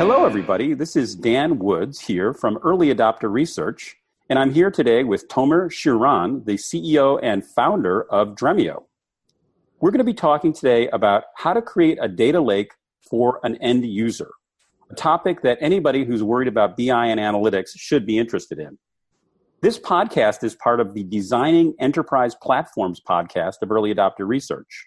Hello, everybody. This is Dan Woods here from Early Adopter Research, and I'm here today with Tomer Shiran, the CEO and founder of Dremio. We're going to be talking today about how to create a data lake for an end user, a topic that anybody who's worried about BI and analytics should be interested in. This podcast is part of the Designing Enterprise Platforms podcast of Early Adopter Research.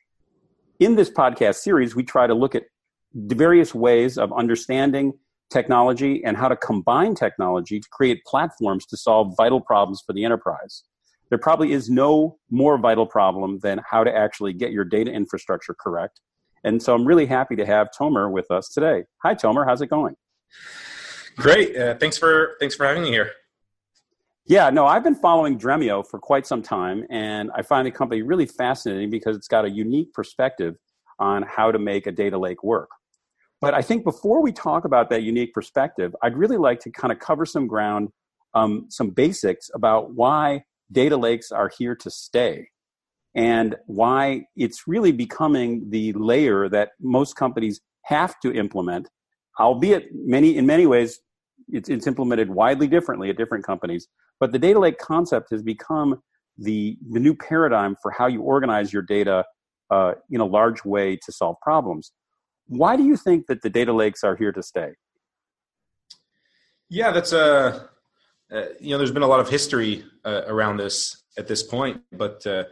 In this podcast series, we try to look at the various ways of understanding technology and how to combine technology to create platforms to solve vital problems for the enterprise. There probably is no more vital problem than how to actually get your data infrastructure correct. And so I'm really happy to have Tomer with us today. Hi, Tomer. How's it going? Great. Uh, thanks for thanks for having me here. Yeah, no, I've been following Dremio for quite some time, and I find the company really fascinating because it's got a unique perspective on how to make a data lake work. But I think before we talk about that unique perspective, I'd really like to kind of cover some ground, um, some basics about why data lakes are here to stay and why it's really becoming the layer that most companies have to implement, albeit many in many ways it's, it's implemented widely differently at different companies. But the data lake concept has become the, the new paradigm for how you organize your data uh, in a large way to solve problems. Why do you think that the data lakes are here to stay? Yeah, that's a uh, uh, you know there's been a lot of history uh, around this at this point, but uh,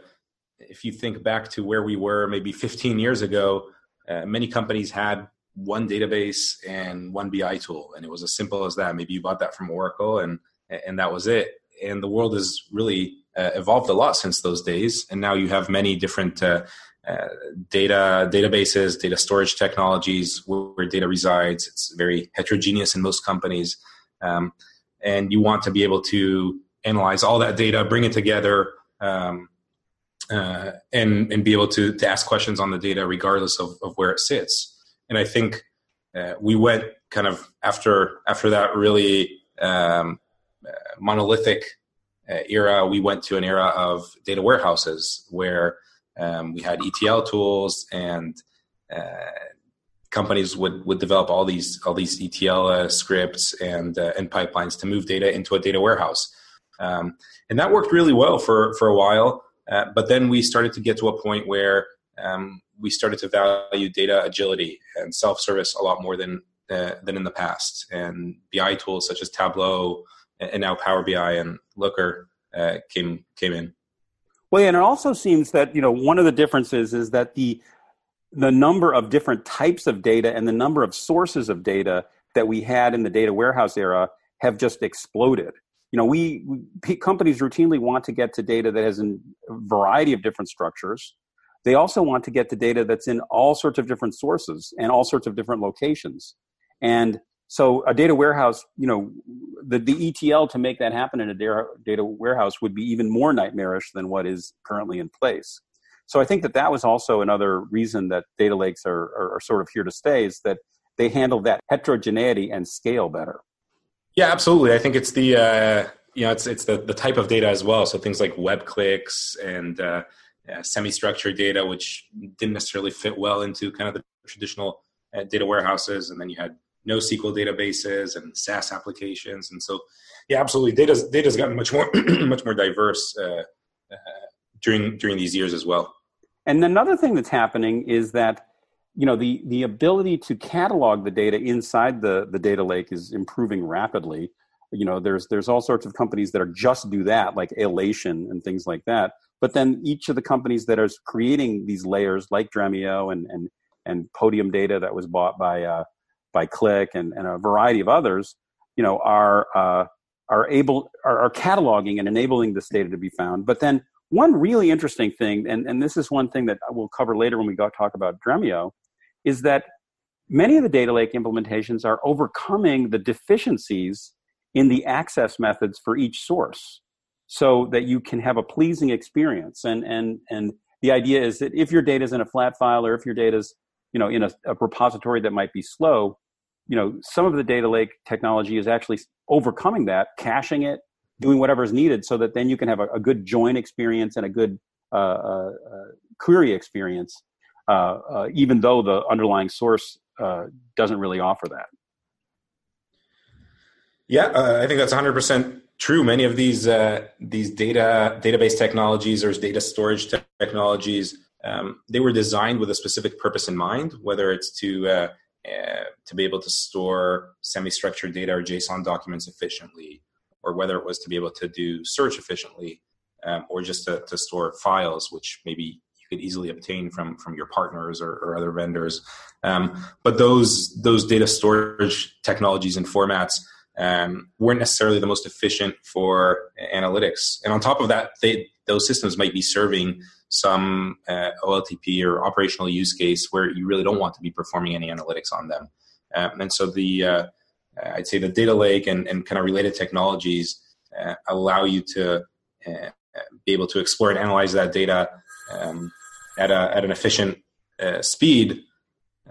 if you think back to where we were maybe 15 years ago, uh, many companies had one database and one BI tool, and it was as simple as that. Maybe you bought that from Oracle, and and that was it. And the world has really uh, evolved a lot since those days, and now you have many different data databases, data storage technologies where, where, data resides. It's very heterogeneous in most companies, um, and you want to be able to analyze all that data, bring it together. Um, uh, and and be able to to ask questions on the data regardless of, of where it sits and I think uh, we went kind of after after that really um, uh, monolithic uh, era. We went to an era of data warehouses where um, we had ETL tools and uh, companies would would develop all these all these ETL uh, scripts and uh, and pipelines to move data into a data warehouse. Um, and that worked really well for for a while. but then we started to get to a point where um, we started to value data agility and self-service a lot more than uh, than in the past. And BI tools such as Tableau and now Power BI and Looker uh, came came in. Well, and it also seems that you know one of the differences is that the the number of different types of data and the number of sources of data that we had in the data warehouse era have just exploded. You know, we, we companies routinely want to get to data that has a variety of different structures they also want to get the data that's in all sorts of different sources and all sorts of different locations. And so a data warehouse, you know, the, the ETL to make that happen in a data, warehouse would be even more nightmarish than what is currently in place. So I think that that was also another reason that data lakes are, are, are sort of here to stay is that they handle that heterogeneity and scale better. Yeah, absolutely. I think it's the uh, you know it's it's the the type of data as well. So things like web clicks and uh, uh, semi-structured data, which didn't necessarily fit well into kind of the traditional uh, data warehouses, and then you had NoSQL databases and SaaS applications, and so yeah, absolutely, data's data's gotten much more much more diverse uh, uh, during during these years as well. And another thing that's happening is that you know the the ability to catalog the data inside the the data lake is improving rapidly. You know there's there's all sorts of companies that are just do that like Alation and things like that. But then each of the companies that are creating these layers like Dremio and and and Podium Data that was bought by uh, by Qlik, and, and a variety of others you know are uh, are able are, are cataloging and enabling this data to be found. But then one really interesting thing and, and this is one thing that we'll cover later when we go talk about Dremio is that many of the data lake implementations are overcoming the deficiencies in the access methods for each source so that you can have a pleasing experience. And and and the idea is that if your data is in a flat file or if your data is you know in a, a, repository that might be slow you know some of the data lake technology is actually overcoming that caching it doing whatever is needed so that then you can have a, a good join experience and a good uh, uh, uh, query experience uh, uh, even though the underlying source uh, doesn't really offer that Yeah, I think that's 100% true. Many of these these data database technologies or data storage te- technologies, um, they were designed with a specific purpose in mind, whether it's to uh, to be able to store semi-structured data or JSON documents efficiently, or whether it was to be able to do search efficiently, um, or just to, to, store files, which maybe you could easily obtain from from your partners or, or other vendors. Um, but those those data storage technologies and formats um, weren't necessarily the most efficient for analytics. And on top of that, they, those systems might be serving some uh, OLTP or operational use case where you really don't want to be performing any analytics on them. Um, and so the uh, I'd say the data lake and, and kind of related technologies uh, allow you to uh, be able to explore and analyze that data um, at, a, at an efficient uh, speed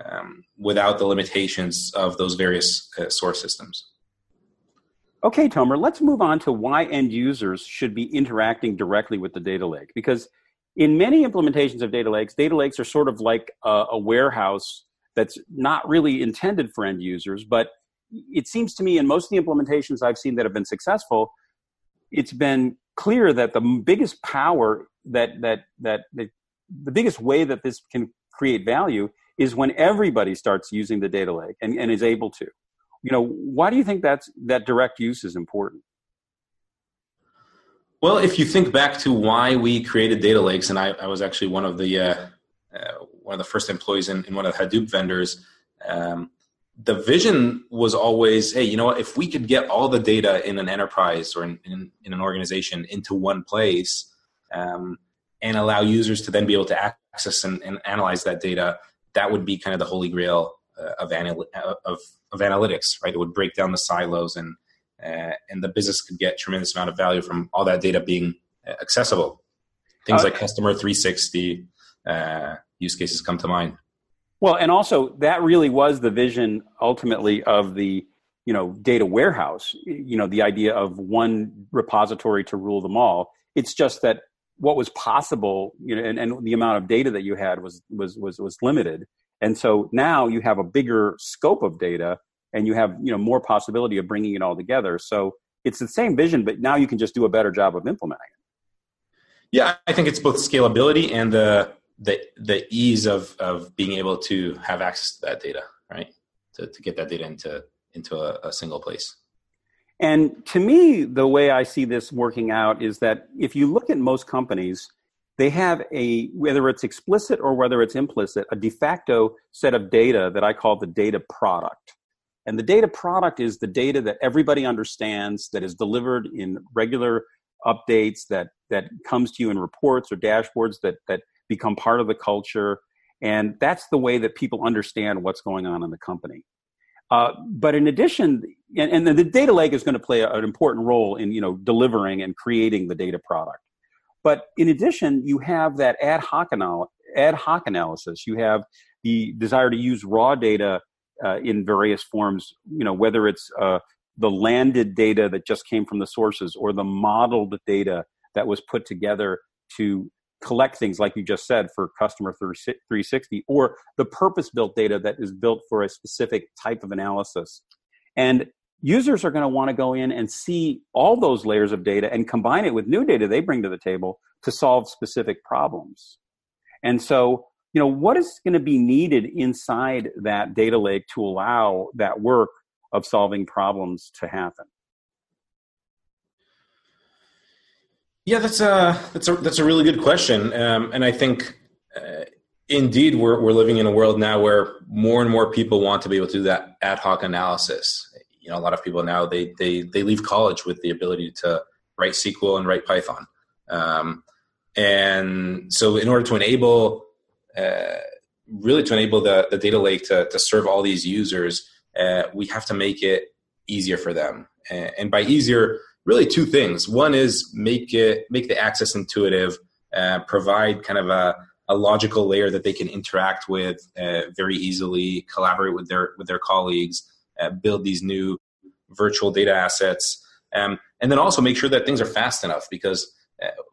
um, without the limitations of those various uh, source systems. Okay, Tomer, let's move on to why end users should be interacting directly with the data lake. Because in many implementations of data lakes, data lakes are sort of like a, a warehouse that's not really intended for end users. But it seems to me, in most of the implementations I've seen that have been successful, it's been clear that the biggest power that that that, the biggest way that this can create value is when everybody starts using the data lake and, and is able to you know why do you think that's that direct use is important well if you think back to why we created data lakes and i, I was actually one of the uh, uh, one of the first employees in, in one of the hadoop vendors um, the vision was always hey you know what if we could get all the data in an enterprise or in, in, in an organization into one place um, and allow users to then be able to access and, and analyze that data that would be kind of the holy grail uh, of, anal- of, of analytics, right? It would break down the silos and uh, and the business could get tremendous amount of value from all that data being uh, accessible. Things uh, like customer 360 uh, use cases come to mind. Well, and also that really was the vision ultimately of the you know data warehouse. You know the idea of one repository to rule them all. It's just that what was possible, you know, and, and the amount of data that you had was was was was limited. And so now you have a bigger scope of data and you have, you know, more possibility of bringing it all together. So it's the same vision, but now you can just do a better job of implementing it. Yeah, I think it's both scalability and the the the ease of of being able to have access to that data, right? To to get that data into into a, a single place. And to me, the way I see this working out is that if you look at most companies, they have a whether it's explicit or whether it's implicit a de facto set of data that i call the data product and the data product is the data that everybody understands that is delivered in regular updates that that comes to you in reports or dashboards that that become part of the culture. And that's the way that people understand what's going on in the company. Uh, but in addition and, and the data lake is going to play an important role in you know delivering and creating the data product. But in addition, you have that ad hoc, anal- ad hoc analysis. You have the desire to use raw data uh, in various forms, you know, whether it's uh, the landed data that just came from the sources or the modeled data that was put together to collect things like you just said for customer 360 or the purpose built data that is built for a specific type of analysis and users are going to want to go in and see all those layers of data and combine it with new data they bring to the table to solve specific problems. And so, you know, what is going to be needed inside that data lake to allow that work of solving problems to happen? Yeah, that's a that's a that's a really good question, um, and I think uh, indeed we're we're living in a world now where more and more people want to be able to do that ad hoc analysis. You know a lot of people now they they they leave college with the ability to write SQL and write Python, um, and so in order to enable uh, really to enable the the data lake to to serve all these users, uh, we have to make it easier for them, and, by easier, really two things. One is make it make the access intuitive, uh, provide kind of a a logical layer that they can interact with uh, very easily, collaborate with their with their colleagues, uh, build these new virtual data assets, um, and then also make sure that things are fast enough because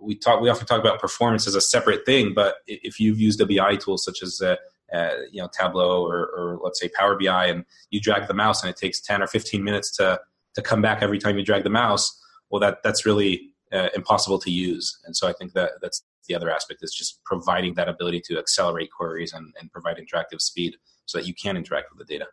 we talk we often talk about performance as a separate thing, but if you've used a BI tool such as uh, uh, you know Tableau or, or, let's say Power BI, and you drag the mouse and it takes ten or fifteen minutes to to come back every time you drag the mouse, well, that that's really uh, impossible to use. And so I think that that's the other aspect is just providing that ability to accelerate queries and, and provide interactive speed so that you can interact with the data.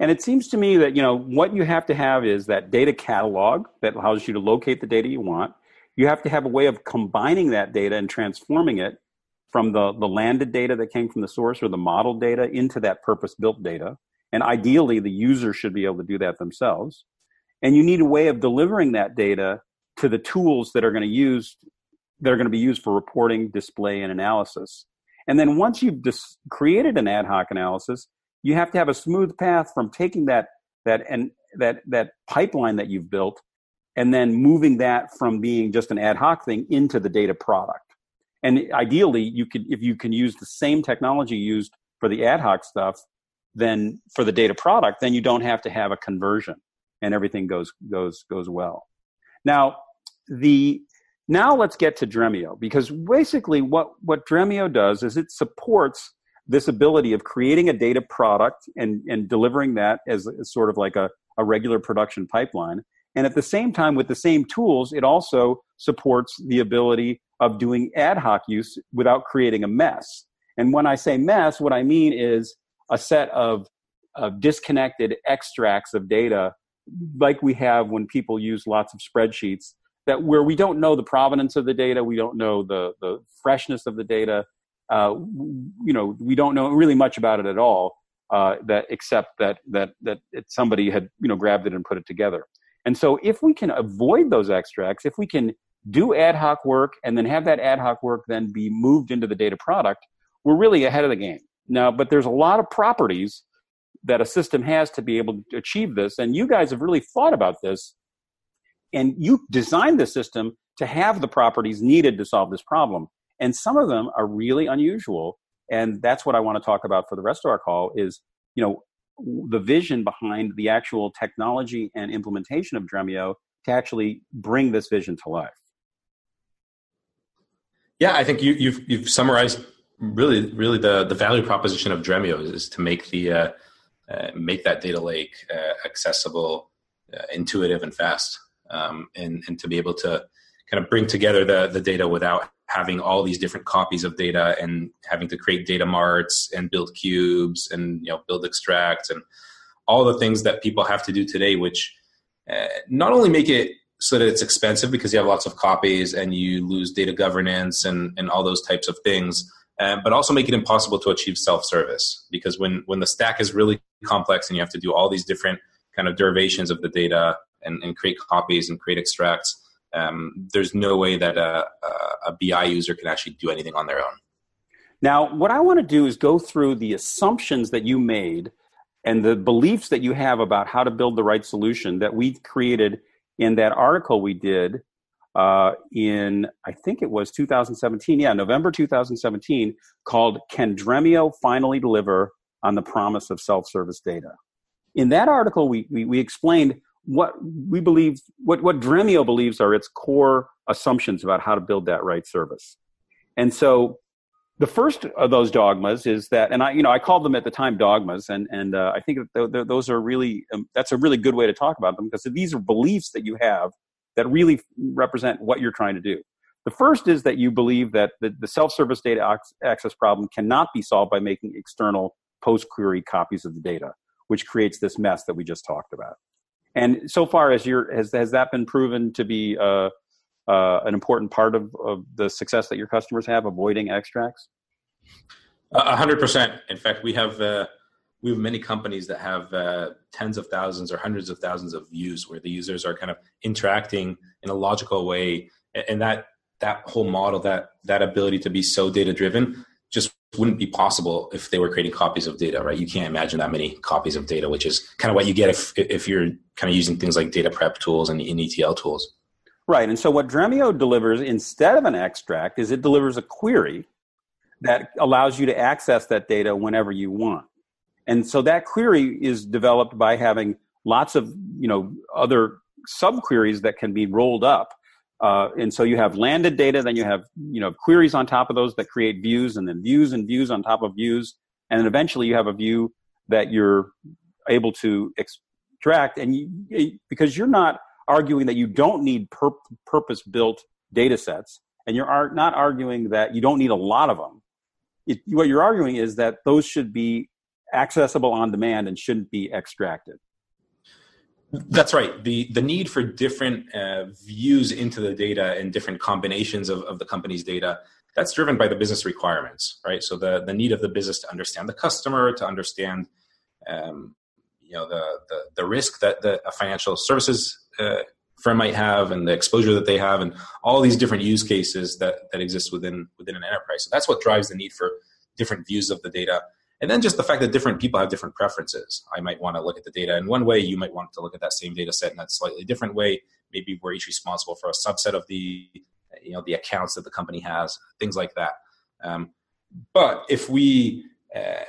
And it seems to me that you know what you have to have is that data catalog that allows you to locate the data you want. You have to have a way of combining that data and transforming it from the, the landed data that came from the source or the model data into that purpose built data. And ideally, the user should be able to do that themselves. And you need a way of delivering that data to the tools that are going to use that are going to be used for reporting, display, and analysis. And then once you've dis- created an ad hoc analysis, you have to have a smooth path from taking that that and that that pipeline that you've built and then moving that from being just an ad hoc thing into the data product. And ideally, you could if you can use the same technology used for the ad hoc stuff, then for the data product, then you don't have to have a conversion, and everything goes goes goes well. Now, the now let's get to Dremio because basically what what Dremio does is it supports this ability of creating a data product and and delivering that as, as sort of like a, a regular production pipeline. And at the same time, with the same tools, it also supports the ability of doing ad hoc use without creating a mess. And when I say mess, what I mean is a set of, of disconnected extracts of data, like we have when people use lots of spreadsheets, that where we don't know the provenance of the data, we don't know the, the freshness of the data, uh, you know, we don't know really much about it at all, uh, that except that that that it, somebody had you know grabbed it and put it together. And so, if we can avoid those extracts, if we can do ad hoc work and then have that ad hoc work then be moved into the data product, we're really ahead of the game. Now, but there's a lot of properties that a system has to be able to achieve this. And you guys have really thought about this and you designed the system to have the properties needed to solve this problem. And some of them are really unusual. And that's what I want to talk about for the rest of our call is, you know, the vision behind the actual technology and implementation of Dremio to actually bring this vision to life. Yeah, I think you, have you've, you've summarized really really the the value proposition of Dremio is, is to make the uh, uh, make that data lake uh, accessible, uh, intuitive, and fast, um, and and to be able to kind of bring together the the data without having all these different copies of data and having to create data marts and build cubes and you know build extracts and all the things that people have to do today, which uh, not only make it so that it's expensive because you have lots of copies and you lose data governance and, and all those types of things. Uh, but also make it impossible to achieve self-service because when when the stack is really complex and you have to do all these different kind of derivations of the data and, and create copies and create extracts, um, there's no way that a, a, a BI user can actually do anything on their own. Now, what I want to do is go through the assumptions that you made and the beliefs that you have about how to build the right solution that we created in that article we did uh, in, I think it was 2017, yeah, November 2017, called Can Dremio Finally Deliver on the Promise of Self Service Data? In that article, we, we, we explained what we believe, what, what Dremio believes are its core assumptions about how to build that right service. And so the first of those dogmas is that, and I, you know, I called them at the time dogmas, and and uh, I think th- th- those are really um, that's a really good way to talk about them because these are beliefs that you have that really represent what you're trying to do. The first is that you believe that the, the self-service data access problem cannot be solved by making external post-query copies of the data, which creates this mess that we just talked about. And so far, as your has has that been proven to be uh, uh, an important part of, of the success that your customers have, avoiding extracts? A hundred percent. In fact, we have uh, we have many companies that have uh, tens of thousands or hundreds of thousands of views where the users are kind of interacting in a logical way and that that whole model that that ability to be so data driven wouldn't be possible if they were creating copies of data right you can't imagine that many copies of data which is kind of what you get if if you're kind of using things like data prep tools and, and etl tools right and so what dremio delivers instead of an extract is it delivers a query that allows you to access that data whenever you want and so that query is developed by having lots of you know other subqueries that can be rolled up. Uh, and so you have landed data, then you have you know queries on top of those that create views, and then views and views on top of views, and then eventually you have a view that you're able to extract, and you, because you're not arguing that you don't need pur- purpose built data sets, and you're not arguing that you don't need a lot of them. It, what you're arguing is that those should be accessible on demand and shouldn't be extracted. That's right. The the need for different uh, views into the data and different combinations of, of the company's data that's driven by the business requirements, right? So the the need of the business to understand the customer, to understand um, you know the, the the risk that the a financial services uh, firm might have and the exposure that they have and all these different use cases that that exist within within an enterprise. So that's what drives the need for different views of the data and then just the fact that different people have different preferences. I might want to look at the data in one way. You might want to look at that same data set in a slightly different way. Maybe we're each responsible for a subset of the, you know, the accounts that the company has, things like that. Um, but if we, uh,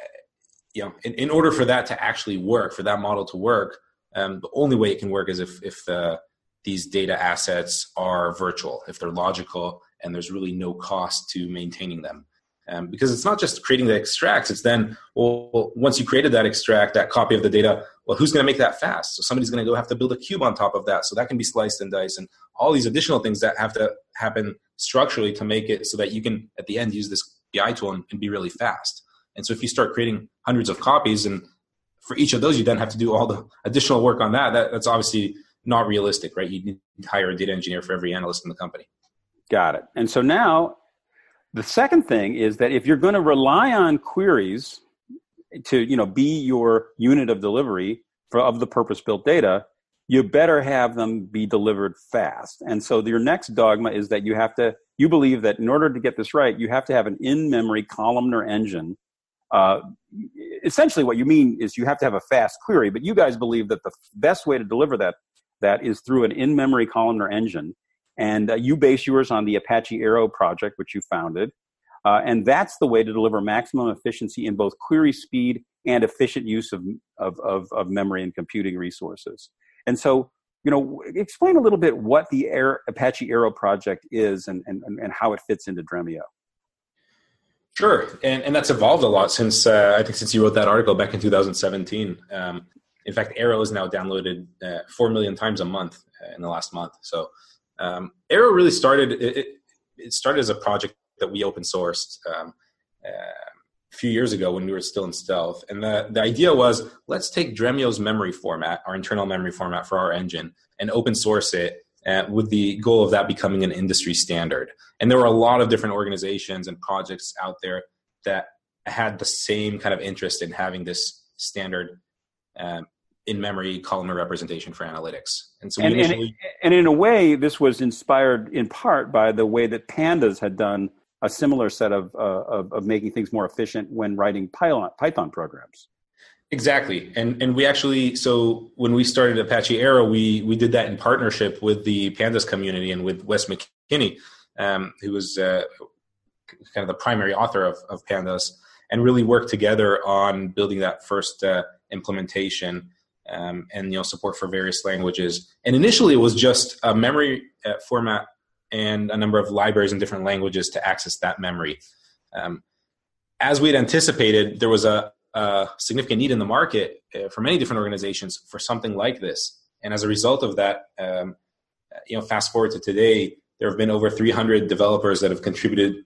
you know, in, in, order for that to actually work, for that model to work, um, the only way it can work is if if the, these data assets are virtual, if they're logical, and there's really no cost to maintaining them um, because it's not just creating the extracts it's then well once you created that extract that copy of the data well who's going to make that fast? So somebody's going to go have to build a cube on top of that. So that can be sliced and diced and all these additional things that have to happen structurally to make it so that you can at the end use this bi tool and, and be really fast. And so if you start creating hundreds of copies and for each of those you then have to do all the additional work on that, that that's obviously not realistic right? You need to hire a data engineer for every analyst in the company. Got it. And so now the second thing is that if you're going to rely on queries to you know be your unit of delivery for, of the purpose built data, you better have them be delivered fast. And so your next dogma is that you have to you believe that in order to get this right, you have to have an in-memory columnar engine. Uh, essentially, what you mean is you have to have a fast query, but you guys believe that the best way to deliver that that is through an in-memory columnar engine and uh, you base yours on the Apache Arrow project, which you founded. Uh, and that's the way to deliver maximum efficiency in both query speed and efficient use of, of, of, of memory and computing resources. And so, you know, explain a little bit what the Air, Apache Arrow project is and, and, and how it fits into Dremio. Sure, and and that's evolved a lot since uh, I think since you wrote that article back in 2017. Um, in fact, Arrow is now downloaded uh, four million times a month uh, in the last month. So um, Arrow really started. It, it, started as a project that we open sourced um, uh, a few years ago when we were still in stealth, and the the idea was let's take Dremio's memory format, our internal memory format for our engine, and open source it. Uh, with the goal of that becoming an industry standard. And there were a lot of different organizations and projects out there that had the same kind of interest in having this standard um, in memory columnar representation for analytics. And so, and, initially, and, and, in a way, this was inspired in part by the way that pandas had done a similar set of, uh, of, of, making things more efficient when writing Python, Python programs. Exactly, and and we actually so when we started Apache Arrow, we we did that in partnership with the pandas community and with Wes McKinney, um, who was uh, kind of the primary author of, of pandas, and really worked together on building that first uh, implementation um, and you know support for various languages. And initially, it was just a memory uh, format and a number of libraries in different languages to access that memory. Um, as we had anticipated, there was a, a, significant need in the market uh, for many different organizations for something like this. And as a result of that, um, you know, fast forward to today, there have been over 300 developers that have contributed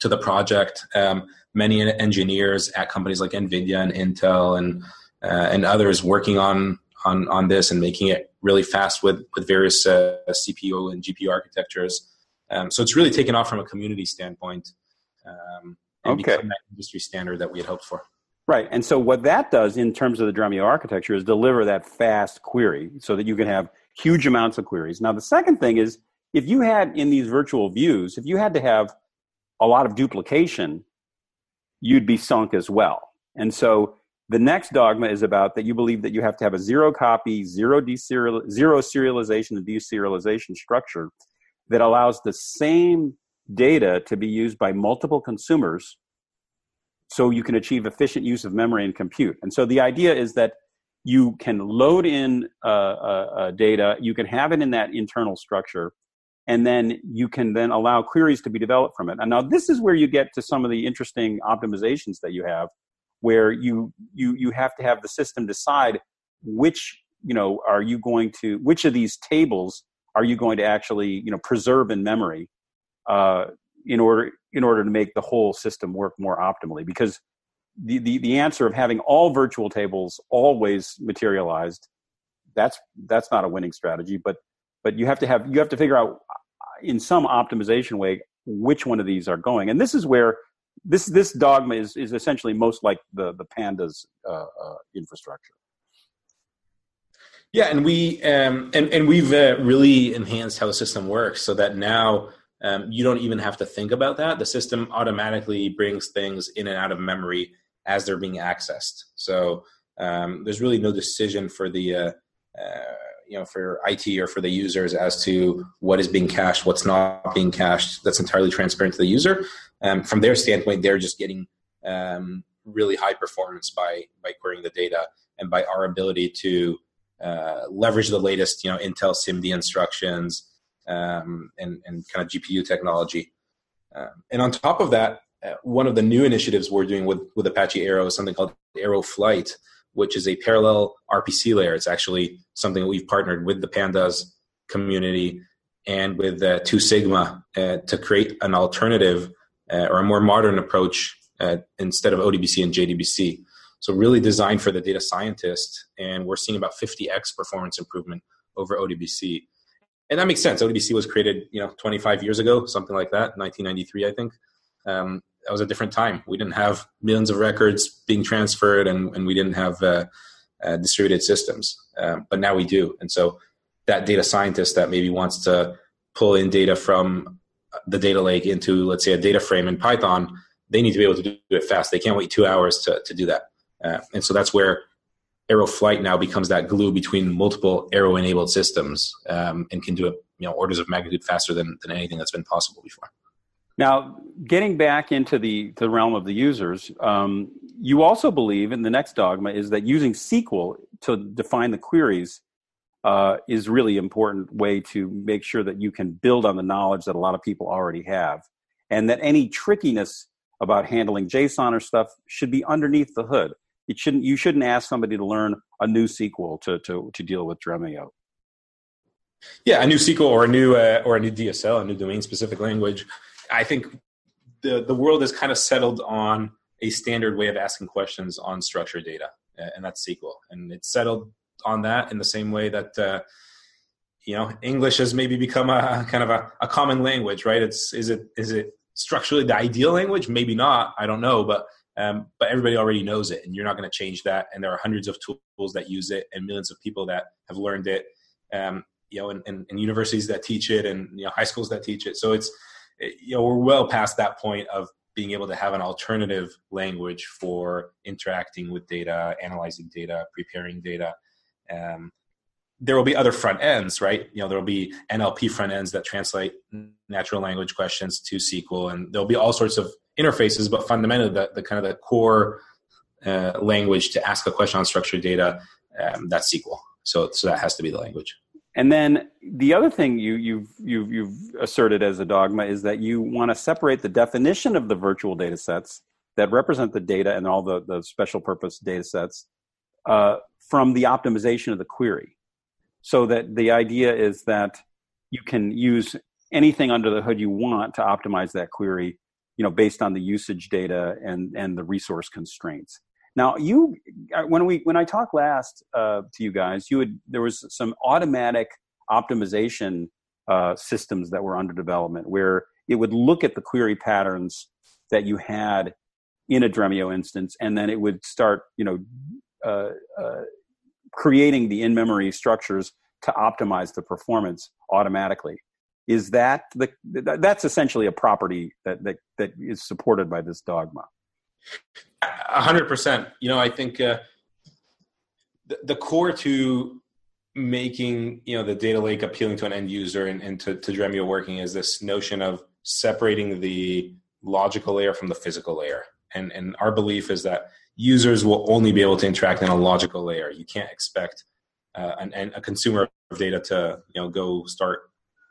to the project. Um, many engineers at companies like NVIDIA and Intel and uh, and others working on on on this and making it really fast with with various uh, CPU and GPU architectures. Um, so it's really taken off from a community standpoint um, and okay. become that industry standard that we had hoped for. Right, and so what that does in terms of the Dremio architecture is deliver that fast query so that you can have huge amounts of queries. Now the second thing is if you had in these virtual views, if you had to have a lot of duplication, you'd be sunk as well. And so the next dogma is about that you believe that you have to have a zero copy, zero, deserial, zero serialization and deserialization structure that allows the same data to be used by multiple consumers so you can achieve efficient use of memory and compute. And so the idea is that you can load in uh, uh, uh, data, you can have it in that internal structure, and then you can then allow queries to be developed from it. And now this is where you get to some of the interesting optimizations that you have where you you you have to have the system decide which you know are you going to which of these tables are you going to actually you know preserve in memory uh, in order in order to make the whole system work more optimally? Because the, the the answer of having all virtual tables always materialized that's that's not a winning strategy but but you have to have you have to figure out in some optimization way which one of these are going. And this is where this this dogma is is essentially most like the the pandas uh, uh, infrastructure. Yeah and we um, and and we've uh, really enhanced how the system works so that now um, you don't even have to think about that. The system automatically brings things in and out of memory as they're being accessed. So um, there's really no decision for the uh, uh, you know for IT or for the users as to what is being cached, what's not being cached. That's entirely transparent to the user. Um, from their standpoint, they're just getting um, really high performance by by querying the data and by our ability to uh, leverage the latest you know Intel SIMD instructions um, and and kind of GPU technology. Um, and on top of that, uh, one of the new initiatives we're doing with with Apache Arrow is something called Arrow Flight, which is a parallel RPC layer. It's actually something that we've partnered with the Pandas community and with uh, Two Sigma uh, to create an alternative uh, or a more modern approach uh, instead of ODBC and JDBC. So really designed for the data scientist, and we're seeing about 50x performance improvement over ODBC. And that makes sense. ODBC was created, you know, 25 years ago, something like that, 1993, I think. Um, that was a different time. We didn't have millions of records being transferred, and, and we didn't have uh, uh, distributed systems. Um, but now we do, and so that data scientist that maybe wants to pull in data from the data lake into, let's say, a data frame in Python, they need to be able to do it fast. They can't wait two hours to to do that, uh, and so that's where Arrow Flight now becomes that glue between multiple Arrow enabled systems um, and can do it, you know, orders of magnitude faster than than anything that's been possible before. Now, getting back into the, the realm of the users, um, you also believe in the next dogma is that using SQL to define the queries uh, is really important way to make sure that you can build on the knowledge that a lot of people already have, and that any trickiness about handling JSON or stuff should be underneath the hood. It shouldn't. You shouldn't ask somebody to learn a new SQL to to to deal with Dremio. Yeah, a new SQL or a new uh, or a new DSL, a new domain specific language I think the the world has kind of settled on a standard way of asking questions on structured data, and that's SQL. And it's settled on that in the same way that uh, you know English has maybe become a kind of a, a common language, right? It's is it is it structurally the ideal language? Maybe not. I don't know, but um, but everybody already knows it, and you're not going to change that. And there are hundreds of tools that use it, and millions of people that have learned it. Um, you know, and, and, and universities that teach it, and you know, high schools that teach it. So it's you know we're well past that point of being able to have an alternative language for interacting with data, analyzing data, preparing data. Um, there will be other front ends, right? You know, there will be NLP front ends that translate natural language questions to SQL, and there'll be all sorts of interfaces. But fundamentally, the, the kind of the core uh, language to ask a question on structured data, um, that's SQL. So, so that has to be the language. And then the other thing you, you've, you've, you've asserted as a dogma is that you want to separate the definition of the virtual data sets that represent the data and all the, the special purpose data sets uh, from the optimization of the query. So that the idea is that you can use anything under the hood you want to optimize that query, you know, based on the usage data and, and the resource constraints. Now, you uh, when we when I talked last uh, to you guys, you had there was some automatic optimization uh, systems that were under development where it would look at the query patterns that you had in a Dremio instance, and then it would start, you know, uh, uh, creating the in-memory structures to optimize the performance automatically. Is that the that's essentially a property that that that is supported by this dogma? A hundred percent. You know, I think uh, the, the core to making you know the data lake appealing to an end user and, and to, to Dremio working is this notion of separating the logical layer from the physical layer. And and our belief is that users will only be able to interact in a logical layer. You can't expect uh, an, a consumer of data to you know go start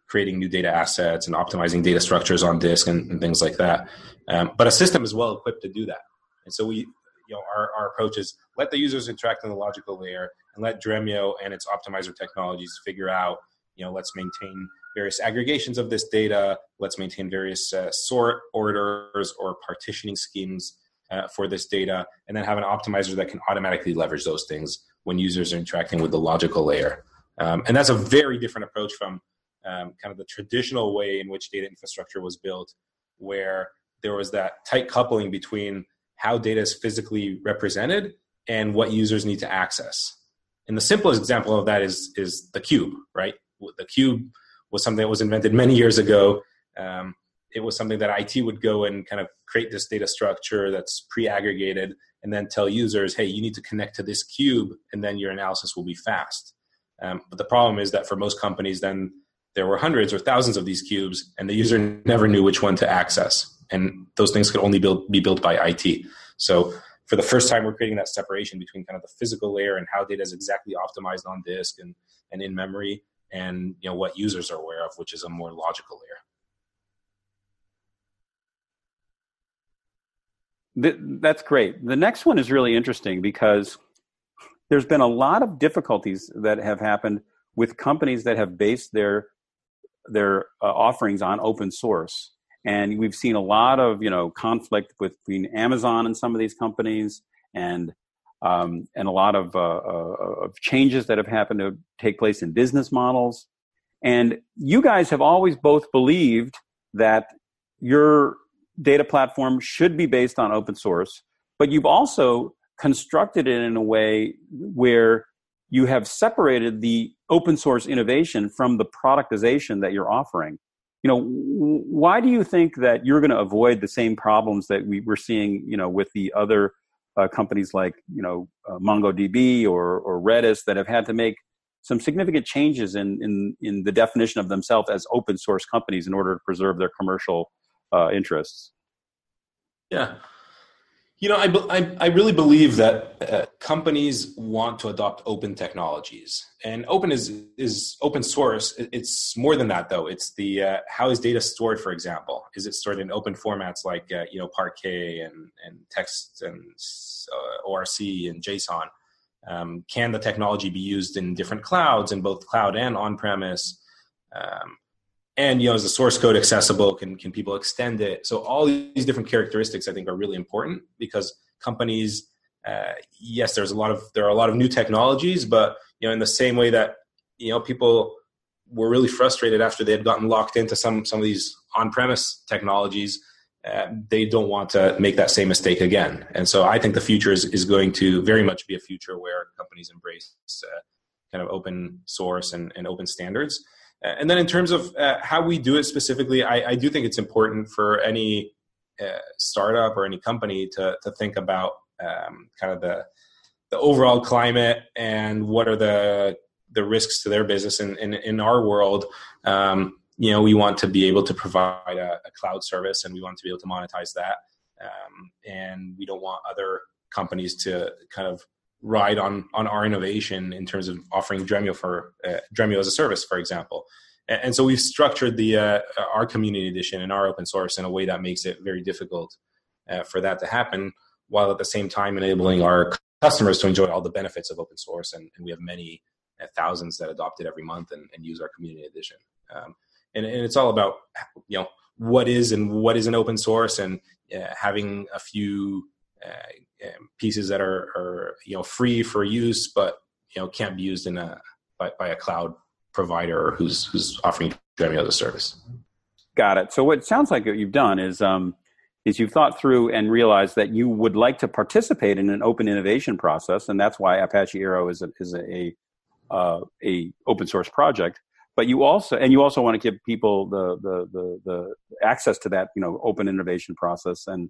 creating new data assets and optimizing data structures on disk and, and things like that. Um, but a system is well equipped to do that. And so we, you know, our, our approach is let the users interact in the logical layer and let Dremio and its optimizer technologies figure out, you know, let's maintain various aggregations of this data, let's maintain various uh, sort orders or partitioning schemes uh, for this data, and then have an optimizer that can automatically leverage those things when users are interacting with the logical layer. Um, and that's a very different approach from um, kind of the traditional way in which data infrastructure was built, where there was that tight coupling between how data is physically represented and what users need to access. And the simplest example of that is is the cube, right? The cube was something that was invented many years ago. Um, it was something that IT would go and kind of create this data structure that's pre-aggregated, and then tell users, "Hey, you need to connect to this cube, and then your analysis will be fast." Um, but the problem is that for most companies, then there were hundreds or thousands of these cubes, and the user never knew which one to access. And those things could only build, be built by IT. So for the first time, we're creating that separation between kind of the physical layer and how data is exactly optimized on disk and, and in memory, and you know what users are aware of, which is a more logical layer. That's great. The next one is really interesting because there's been a lot of difficulties that have happened with companies that have based their their uh, offerings on open source. And we've seen a lot of you know conflict between amazon and some of these companies and um, and a lot of, uh, uh, of changes that have happened to take place in business models. And you guys have always both believed that your data platform should be based on open source but you've also constructed it in a way where you have separated the open source innovation from the productization that you're offering. You know why do you think that you're going to avoid the same problems that we were seeing you know with the other uh, companies like you know uh, mongodb or, or redis that have had to make some significant changes in, in in the definition of themselves as open source companies in order to preserve their commercial uh, interests? Yeah you know, I, I, I really believe that uh, companies want to adopt open technologies, and open is is open source. It's more than that, though. It's the uh, how is data stored, for example? Is it stored in open formats like uh, you know Parquet and and text and uh, ORC and JSON? Um, can the technology be used in different clouds, in both cloud and on premise? Um, and you know is the source code accessible? Can can people extend it? So all these different characteristics i think are really important because companies uh, yes there's a lot of there are a lot of new technologies but you know in the same way that you know people were really frustrated after they had gotten locked into some some of these on-premise technologies uh, they don't want to make that same mistake again. And so i think the future is, is going to very much be a future where companies embrace uh, kind of open source and, and open standards and then in terms of uh, how we do it specifically, I, I, do think it's important for any uh, startup or any company to to think about um, kind of the the overall climate and what are the the risks to their business. And in, in, in, our world, um, you know, we want to be able to provide a, a, cloud service, and we want to be able to monetize that. Um, and we don't want other companies to kind of ride on on our innovation in terms of offering Dremio for uh, Dremio as a service, for example. And, and so we've structured the uh, our community edition and our open source in a way that makes it very difficult uh, for that to happen, while at the same time enabling our customers to enjoy all the benefits of open source. And, and we have many uh, thousands that adopt it every month and, and use our community edition. Um, and, and it's all about you know what is and what is an open source and uh, having a few uh, pieces that are, are you know free for use, but you know can't be used in a by, by a cloud provider who's who's offering Dremio as a service. Got it. So what sounds like what you've done is um, is you've thought through and realized that you would like to participate in an open innovation process, and that's why Apache Arrow is a, is a uh, a open source project. But you also and you also want to give people the, the the the access to that you know open innovation process and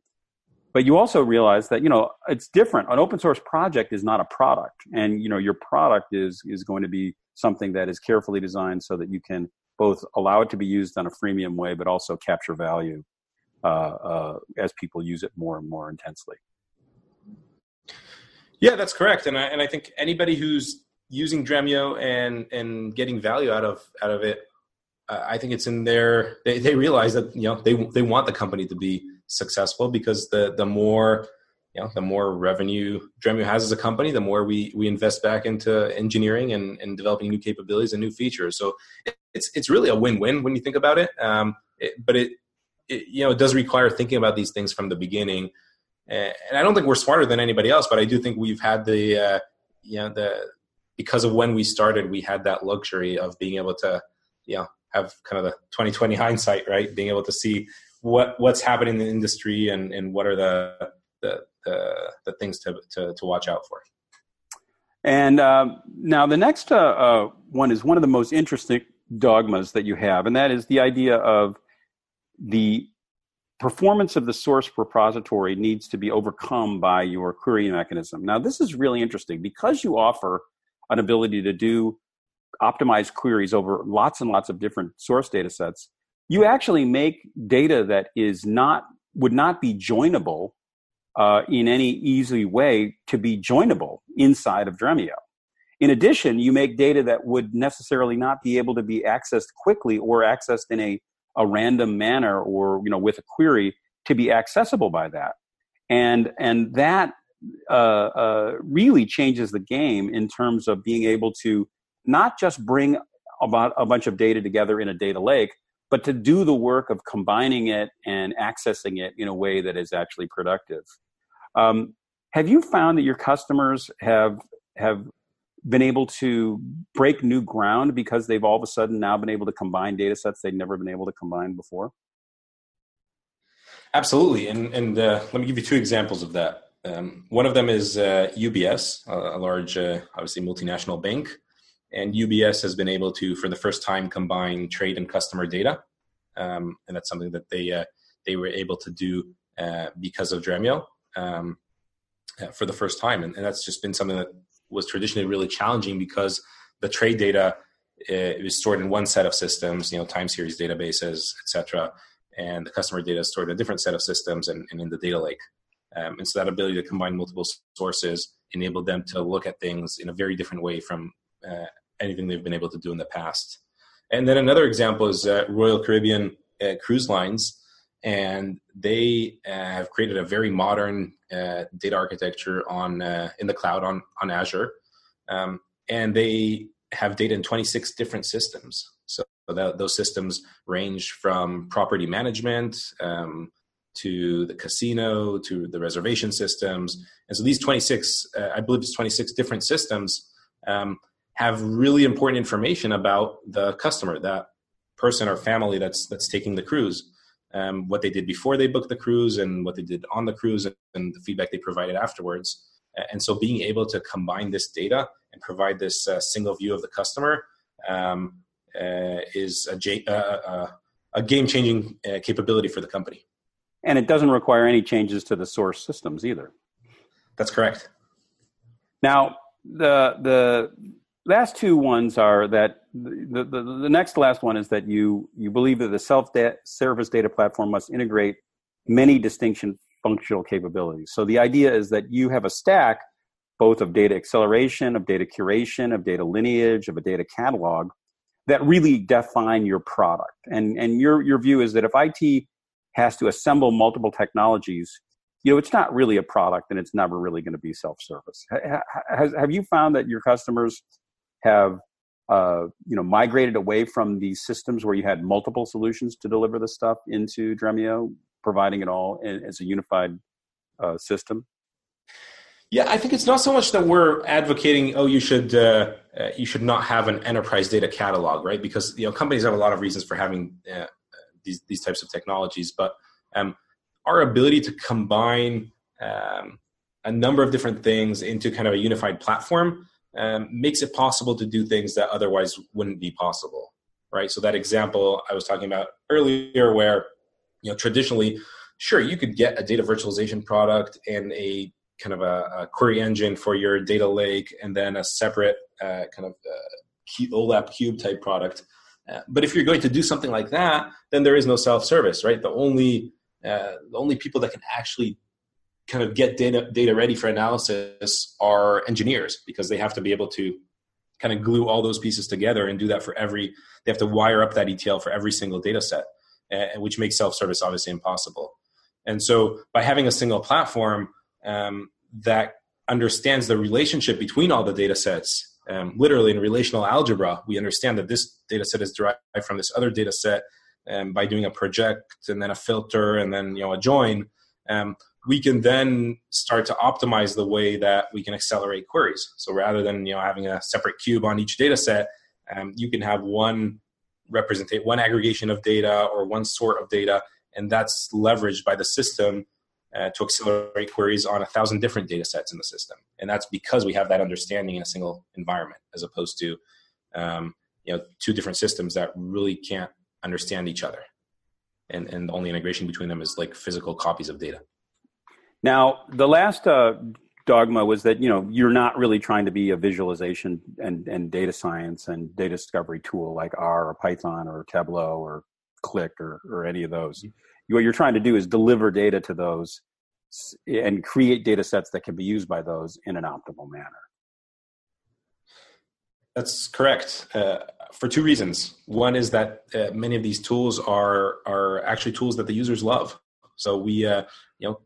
but you also realize that you know it's different. An open source project is not a product. And you know your product is is going to be something that is carefully designed so that you can both allow it to be used on a freemium way but also capture value uh, uh, as people use it more and more intensely. Yeah that's correct. And i and i think anybody who's using dremio and and getting value out of out of it uh, i think it's in their they, they realize that you know they they want the company to be successful because the the more you know, the more revenue Dremio has as a company, the more we we invest back into engineering and, and developing new capabilities and new features. So it's it's really a win-win when you think about it. Um, it but it, it, you know it does require thinking about these things from the beginning. And I don't think we're smarter than anybody else, but I do think we've had the uh, you know the because of when we started, we had that luxury of being able to you know have kind of the 2020 hindsight, right? Being able to see what what's happening in the industry and and what are the the the, the things to, to, to watch out for. And uh, now the next uh, uh, one is one of the most interesting dogmas that you have, and that is the idea of the performance of the source repository needs to be overcome by your query mechanism. Now, this is really interesting because you offer an ability to do optimized queries over lots and lots of different source data sets. You actually make data that is not would not be joinable uh, in any easy way to be joinable inside of Dremio. In addition, you make data that would necessarily not be able to be accessed quickly or accessed in a, a random manner or you know with a query to be accessible by that. And and that uh, uh, really changes the game in terms of being able to not just bring about a bunch of data together in a data lake, but to do the work of combining it and accessing it in a way that is actually productive. Um, have you found that your customers have have been able to break new ground because they've all of a sudden now been able to combine data sets they'd never been able to combine before? Absolutely, and and uh, let me give you two examples of that. Um, one of them is uh, UBS, a, large, uh, obviously multinational bank, and UBS has been able to, for the first time, combine trade and customer data, um, and that's something that they uh, they were able to do uh, because of Dremio um, uh, for the first time, and, and, that's just been something that was traditionally really challenging because the trade data uh, is stored in one set of systems, you know, time series databases, etc., and the customer data is stored in a different set of systems and, and in the data lake. Um, and so that ability to combine multiple sources enabled them to look at things in a very different way from uh, anything they've been able to do in the past. And then another example is uh, Royal Caribbean uh, Cruise Lines and they uh, have created a very modern uh, data architecture on uh, in the cloud on on Azure, um, and they have data in 26 different systems. So that, those systems range from property management um, to the casino to the reservation systems, and so these 26, uh, I believe it's 26 different systems, um, have really important information about the customer, that person or family that's that's taking the cruise um, what they did before they booked the cruise and what they did on the cruise and the feedback they provided afterwards. And so being able to combine this data and provide this uh, single view of the customer um, uh, is a, uh, uh, a game changing uh, capability for the company. And it doesn't require any changes to the source systems either. That's correct. Now, the the last two ones are that the, the, the next last one is that you you believe that the self service data platform must integrate many distinction functional capabilities. So the idea is that you have a stack both of data acceleration, of data curation, of data lineage, of a data catalog that really define your product. And and your your view is that if IT has to assemble multiple technologies, you know, it's not really a product and it's never really going to be self-service. Have you found that your customers have uh, you know migrated away from these systems where you had multiple solutions to deliver the stuff into Dremio, providing it all as a unified uh, system? Yeah, I think it's not so much that we're advocating, oh, you should uh, uh you should not have an enterprise data catalog, right? Because you know companies have a lot of reasons for having uh, these these types of technologies, but um, our ability to combine um, a number of different things into kind of a unified platform um, makes it possible to do things that otherwise wouldn't be possible right? So that example i was talking about earlier where you know traditionally sure you could get a data virtualization product and a kind of a, a query engine for your data lake and then a separate uh, kind of uh, olap cube type product. Uh, but if you're going to do something like that then there is no self-service right? The only uh, the only people that can actually kind of get data data ready for analysis are engineers because they have to be able to kind of glue all those pieces together and do that for every they have to wire up that etl for every single data set which makes self-service obviously impossible and so by having a single platform um, that understands the relationship between all the data sets. Um, literally in relational algebra, we understand that this data set is derived from this other data set um, by doing a project and then a filter and then you know a join. Um, we can then start to optimize the way that we can accelerate queries. So rather than you know having a separate cube on each data set, um, you can have one representate one aggregation of data or one sort of data, and that's leveraged by the system uh, to accelerate queries on a thousand different data sets in the system. And that's because we have that understanding in a single environment, as opposed to um, you know two different systems that really can't understand each other, and and the only integration between them is like physical copies of data. Now, the last uh, dogma was that you know you're not really trying to be a visualization and, and data science and data discovery tool like R or Python or Tableau or Qlik or, or any of those. Mm-hmm. What you're trying to do is deliver data to those and create data sets that can be used by those in an optimal manner. That's correct. Uh, for two reasons. One is that uh, many of these tools are are actually tools that the users love. So we, uh, you know,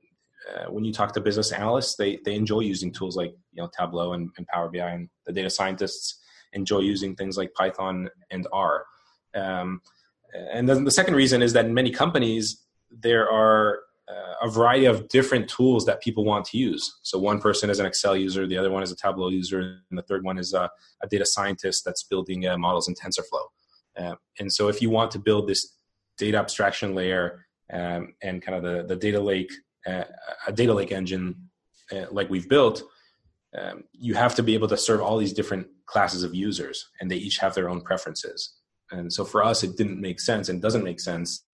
uh, when you talk to business analysts, they they enjoy using tools like you know Tableau and, and Power BI, and the data scientists enjoy using things like Python and R. Um, and then the second reason is that in many companies there are uh, a variety of different tools that people want to use. So one person is an Excel user, the other one is a Tableau user, and the third one is a, a data scientist that's building uh, models in TensorFlow. Uh, and so if you want to build this data abstraction layer um, and kind of the, the data lake a data lake engine uh, like we've built, um, you have to be able to serve all these different classes of users, and they each have their own preferences. And so for us, it didn't make sense and doesn't make sense.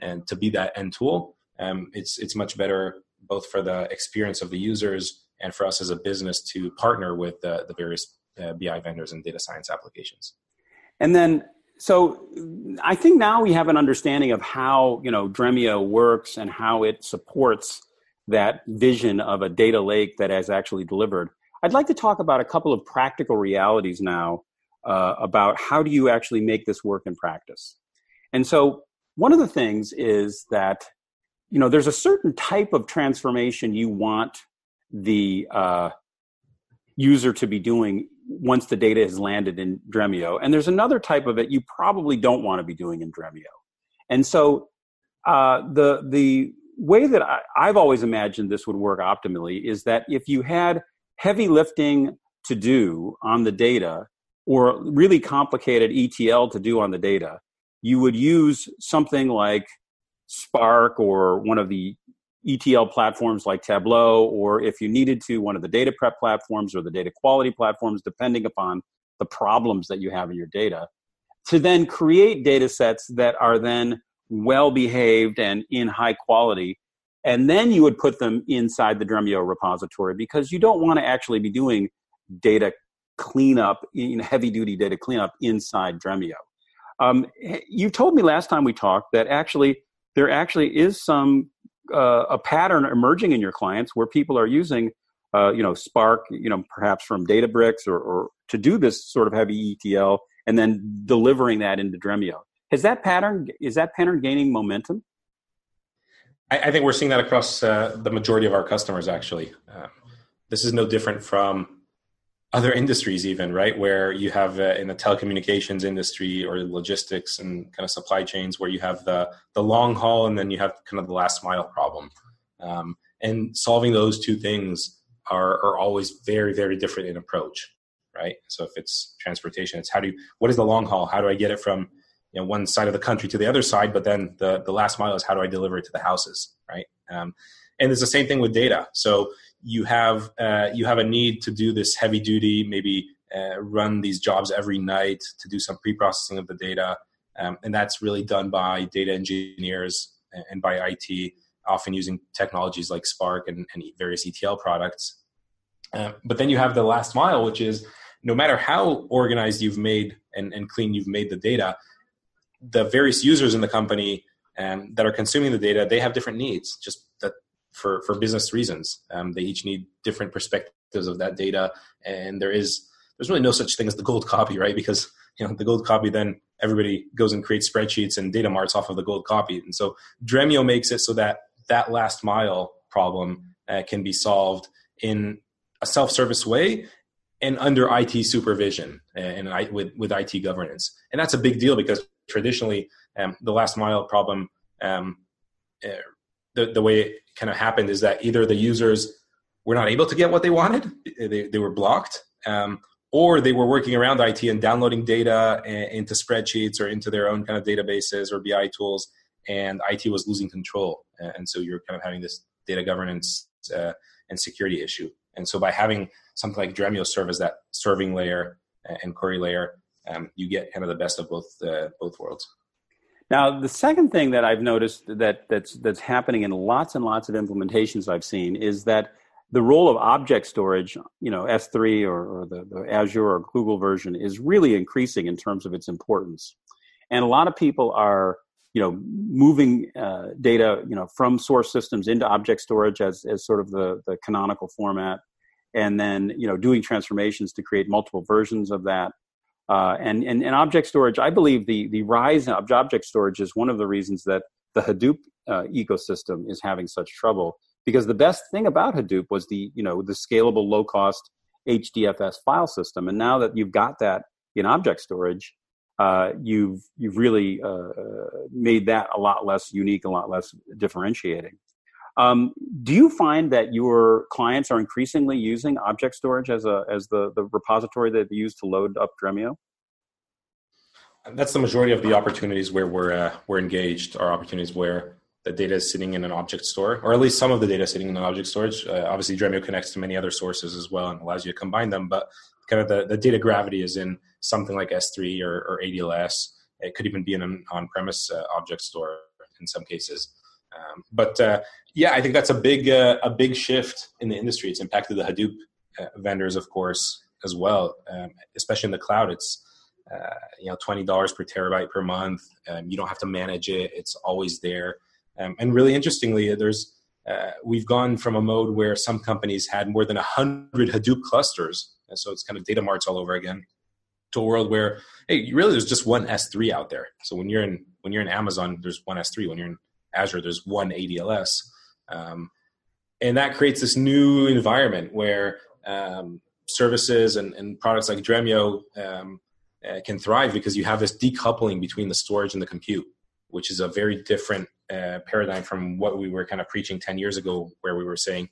And to be that end tool, um, it's it's much better both for the experience of the users and for us as a business to partner with the, the various uh, BI vendors and data science applications. And then so I think now we have an understanding of how you know Dremio works and how it supports that vision of a data lake that has actually delivered. I'd like to talk about a couple of practical realities now uh, about how do you actually make this work in practice. And so one of the things is that you know there's a certain type of transformation you want the uh, user to be doing once the data has landed in Dremio. And there's another type of it you probably don't want to be doing in Dremio. And so uh, the the way that I, I've always imagined this would work optimally is that if you had heavy lifting to do on the data or really complicated ETL to do on the data, you would use something like Spark or one of the ETL platforms like Tableau, or if you needed to, one of the data prep platforms or the data quality platforms, depending upon the problems that you have in your data, to then create data sets that are then well behaved and in high quality. And then you would put them inside the Dremio repository because you don't want to actually be doing data cleanup, you know, heavy duty data cleanup inside Dremio. Um, you told me last time we talked that actually there actually is some uh, a pattern emerging in your clients where people are using uh, you know spark you know perhaps from databricks or, or to do this sort of heavy etl and then delivering that into dremio. Has that pattern is that pattern gaining momentum? I, I think we're seeing that across uh, the majority of our customers actually. Um, this is no different from other industries even right? Where you have uh, in the telecommunications industry or logistics and kind of supply chains where you have the the long haul and then you have kind of the last mile problem. Um, and solving those two things are are always very very different in approach right? So if it's transportation it's how do you what is the long haul? How do i get it from you know one side of the country to the other side but then the the last mile is how do i deliver it to the houses right? Um, and it's the same thing with data so you have uh, you have a need to do this heavy duty, maybe uh, run these jobs every night to do some pre-processing of the data, um, and that's really done by data engineers and by IT, often using technologies like Spark and, and various ETL products. Uh, but then you have the last mile, which is no matter how organized you've made and, and clean you've made the data, the various users in the company um, that are consuming the data, they have different needs. Just for for business reasons. Um, they each need different perspectives of that data, and there is there's really no such thing as the gold copy, right? Because you know the gold copy then everybody goes and creates spreadsheets and data marts off of the gold copy, and so Dremio makes it so that that last mile problem uh, can be solved in a self-service way and under IT supervision and, and with, with IT governance. And that's a big deal because traditionally um, the last mile problem, um, uh, the, the way it kind of happened is that either the users were not able to get what they wanted, they, they were blocked, um, or they were working around IT and downloading data into spreadsheets or into their own kind of databases or BI tools, and IT was losing control. And so you're kind of having this data governance uh, and security issue. And so by having something like Dremio serve as that serving layer and query layer, um, you get kind of the best of both uh, both worlds. Now, the second thing that I've noticed that that's that's happening in lots and lots of implementations I've seen is that the role of object storage, you know, S3 or, or the, the, Azure or Google version is really increasing in terms of its importance. And a lot of people are, you know, moving uh, data, you know, from source systems into object storage as, as sort of the, the canonical format. And then, you know, doing transformations to create multiple versions of that. Uh, and, and, and object storage, I believe the, the rise of object storage is one of the reasons that the Hadoop uh, ecosystem is having such trouble because the best thing about Hadoop was the you know the scalable low cost HDFS file system, and now that you've got that in object storage, uh, you've you've really uh, made that a lot less unique, a lot less differentiating. Um, do you find that your clients are increasingly using object storage as a as the the repository that they use to load up Dremio? That's the majority of the opportunities where we're uh, we're engaged. Are opportunities where the data is sitting in an object store, or at least some of the data sitting in an object storage. Uh, obviously, Dremio connects to many other sources as well and allows you to combine them. But kind of the, the data gravity is in something like S3 or, or ADLS. It could even be in an on-premise uh, object store in some cases. Um, but uh, yeah, I think that's a big uh, a big shift in the industry. It's impacted the Hadoop uh, vendors, of course, as well, um, especially in the cloud. It's uh, you know twenty dollars per terabyte per month. Um, you don't have to manage it; it's always there. Um, and really interestingly, there's uh, we've gone from a mode where some companies had more than 100 Hadoop clusters, and so it's kind of data marts all over again, to a world where hey, really there's just one S3 out there. So when you're in when you're in Amazon, there's one S3. When you're in Azure, there's one ADLS, um, and that creates this new environment where um, services and, and, products like Dremio um, uh, can thrive because you have this decoupling between the storage and the compute, which is a very different uh, paradigm from what we were kind of preaching 10 years ago, where we were saying,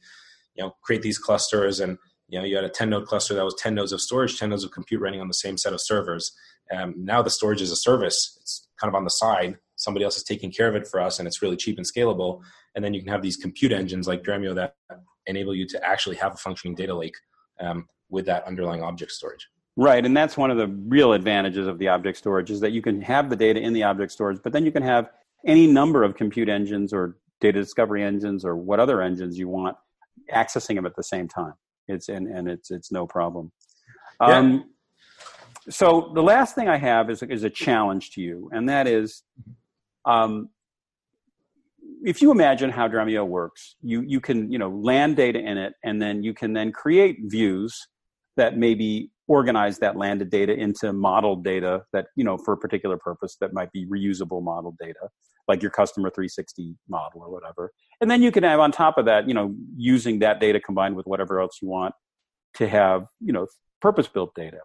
you know, create these clusters and, you know, you had a 10 node cluster that was 10 nodes of storage, 10 nodes of compute running on the same set of servers. Um, now the storage is a service. It's kind of on the side. Somebody else is taking care of it for us and it's really cheap and scalable. And then you can have these compute engines like Dremio that enable you to actually have a functioning data lake um, with that underlying object storage. Right, and that's one of the real advantages of the object storage is that you can have the data in the object storage, but then you can have any number of compute engines or data discovery engines or what other engines you want accessing them at the same time. It's and, and it's it's no problem. Yeah. Um, so the last thing I have is is a challenge to you, and that is, um, if you imagine how Dremio works, you you can you know land data in it, and then you can then create views that maybe organize that landed data into modeled data that you know for a particular purpose that might be reusable modeled data like your customer 360 model or whatever. And then you can have on top of that you know using that data combined with whatever else you want to have you know purpose built data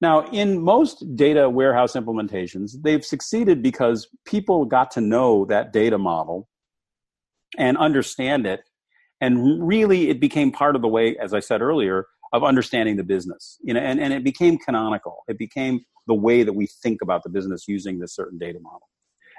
now in most data warehouse implementations they've succeeded because people got to know that data model and understand it and really it became part of the way as i said earlier of understanding the business. You know, and, and it became canonical. It became the way that we think about the business using this certain data model.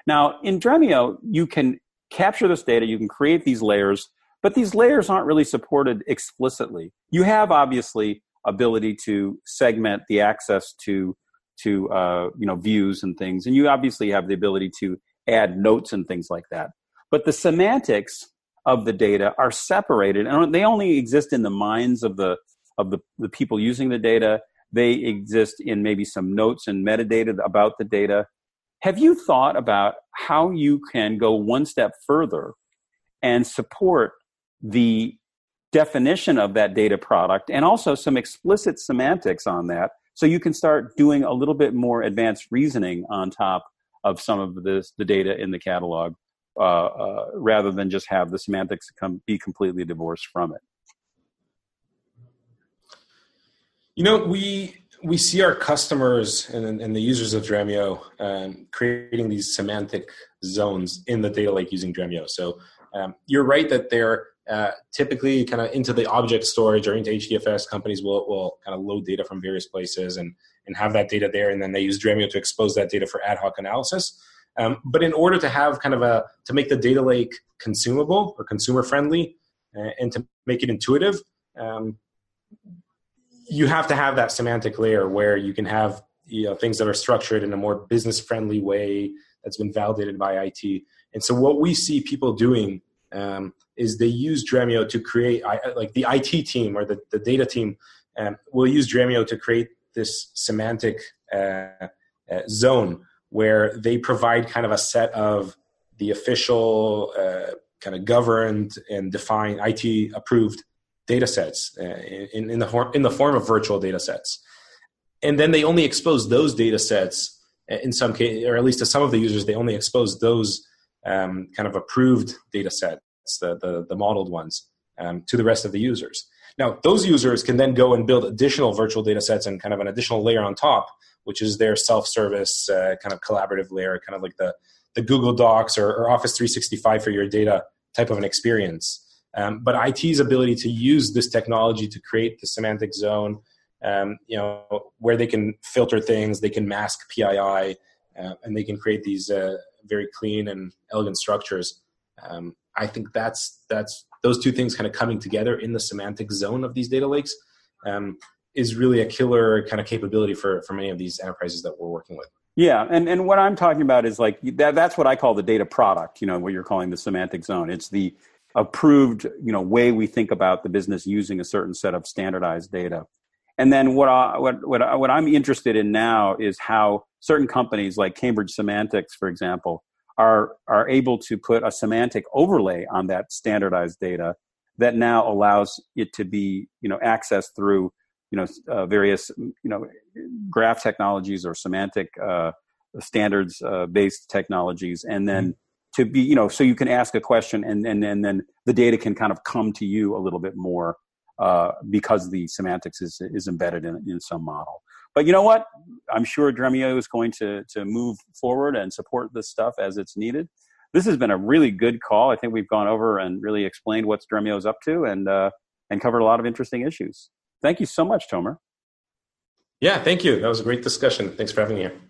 Now, in Dremio, you can capture this data, you can create these layers, but these layers aren't really supported explicitly. You have obviously ability to segment the access to to uh, you know views and things, and you obviously have the ability to add notes and things like that. But the semantics of the data are separated, and they only exist in the minds of the of the, the people using the data. They exist in maybe some notes and metadata about the data. Have you thought about how you can go one step further and support the definition of that data product and also some explicit semantics on that so you can start doing a little bit more advanced reasoning on top of some of this, the data in the catalog uh, uh, rather than just have the semantics come, be completely divorced from it. You know, we we see our customers and, and the users of Dremio um, creating these semantic zones in the data lake using Dremio. So um, you're right that they're uh, typically kind of into the object storage or into HDFS. Companies will, will kind of load data from various places and, and have that data there, and then they use Dremio to expose that data for ad hoc analysis. Um, but in order to have kind of a to make the data lake consumable or consumer friendly uh, and to make it intuitive, um, you have to have that semantic layer where you can have you know things that are structured in a more business friendly way that's been validated by IT. And so what we see people doing um, is they use Dremio to create like the IT team or the, the data team um, will use Dremio to create this semantic uh, uh, zone where they provide kind of a set of the official uh, kind of governed and defined IT approved data sets uh, in, in, the form, in the form of virtual data sets. And then they only expose those data sets uh, in some case, or at least to some of the users, they only expose those um, kind of approved data the, the, the modeled ones, um, to the rest of the users. Now, those users can then go and build additional virtual data sets and kind of an additional layer on top, which is their self-service uh, kind of collaborative layer, kind of like the, the Google Docs or, or, Office 365 for your data type of an experience. Um, but IT's ability to use this technology to create the semantic zone, um, you know, where they can filter things, they can mask PII, uh, and they can create these uh, very clean and elegant structures. Um, I think that's that's those two things kind of coming together in the semantic zone of these data lakes um, is really a killer kind of capability for for many of these enterprises that we're working with. Yeah, and, and what I'm talking about is like that, that's what I call the data product. You know, what you're calling the semantic zone. It's the approved you know way we think about the business using a certain set of standardized data. And then what I, what what, I, what I'm interested in now is how certain companies like Cambridge Semantics, for example, are are able to put a semantic overlay on that standardized data that now allows it to be you know accessed through you know uh, various you know graph technologies or semantic uh, standards uh, based technologies and then mm-hmm. to be you know so you can ask a question and and and then the data can kind of come to you a little bit more uh, because the semantics is is embedded in, in some model but you know what? I'm sure Dremio is going to to move forward and support this stuff as it's needed. This has been a really good call. I think we've gone over and really explained what Dremio is up to and uh, and covered a lot of interesting issues. Thank you so much, Tomer. Yeah, thank you. That was a great discussion. Thanks for having me here.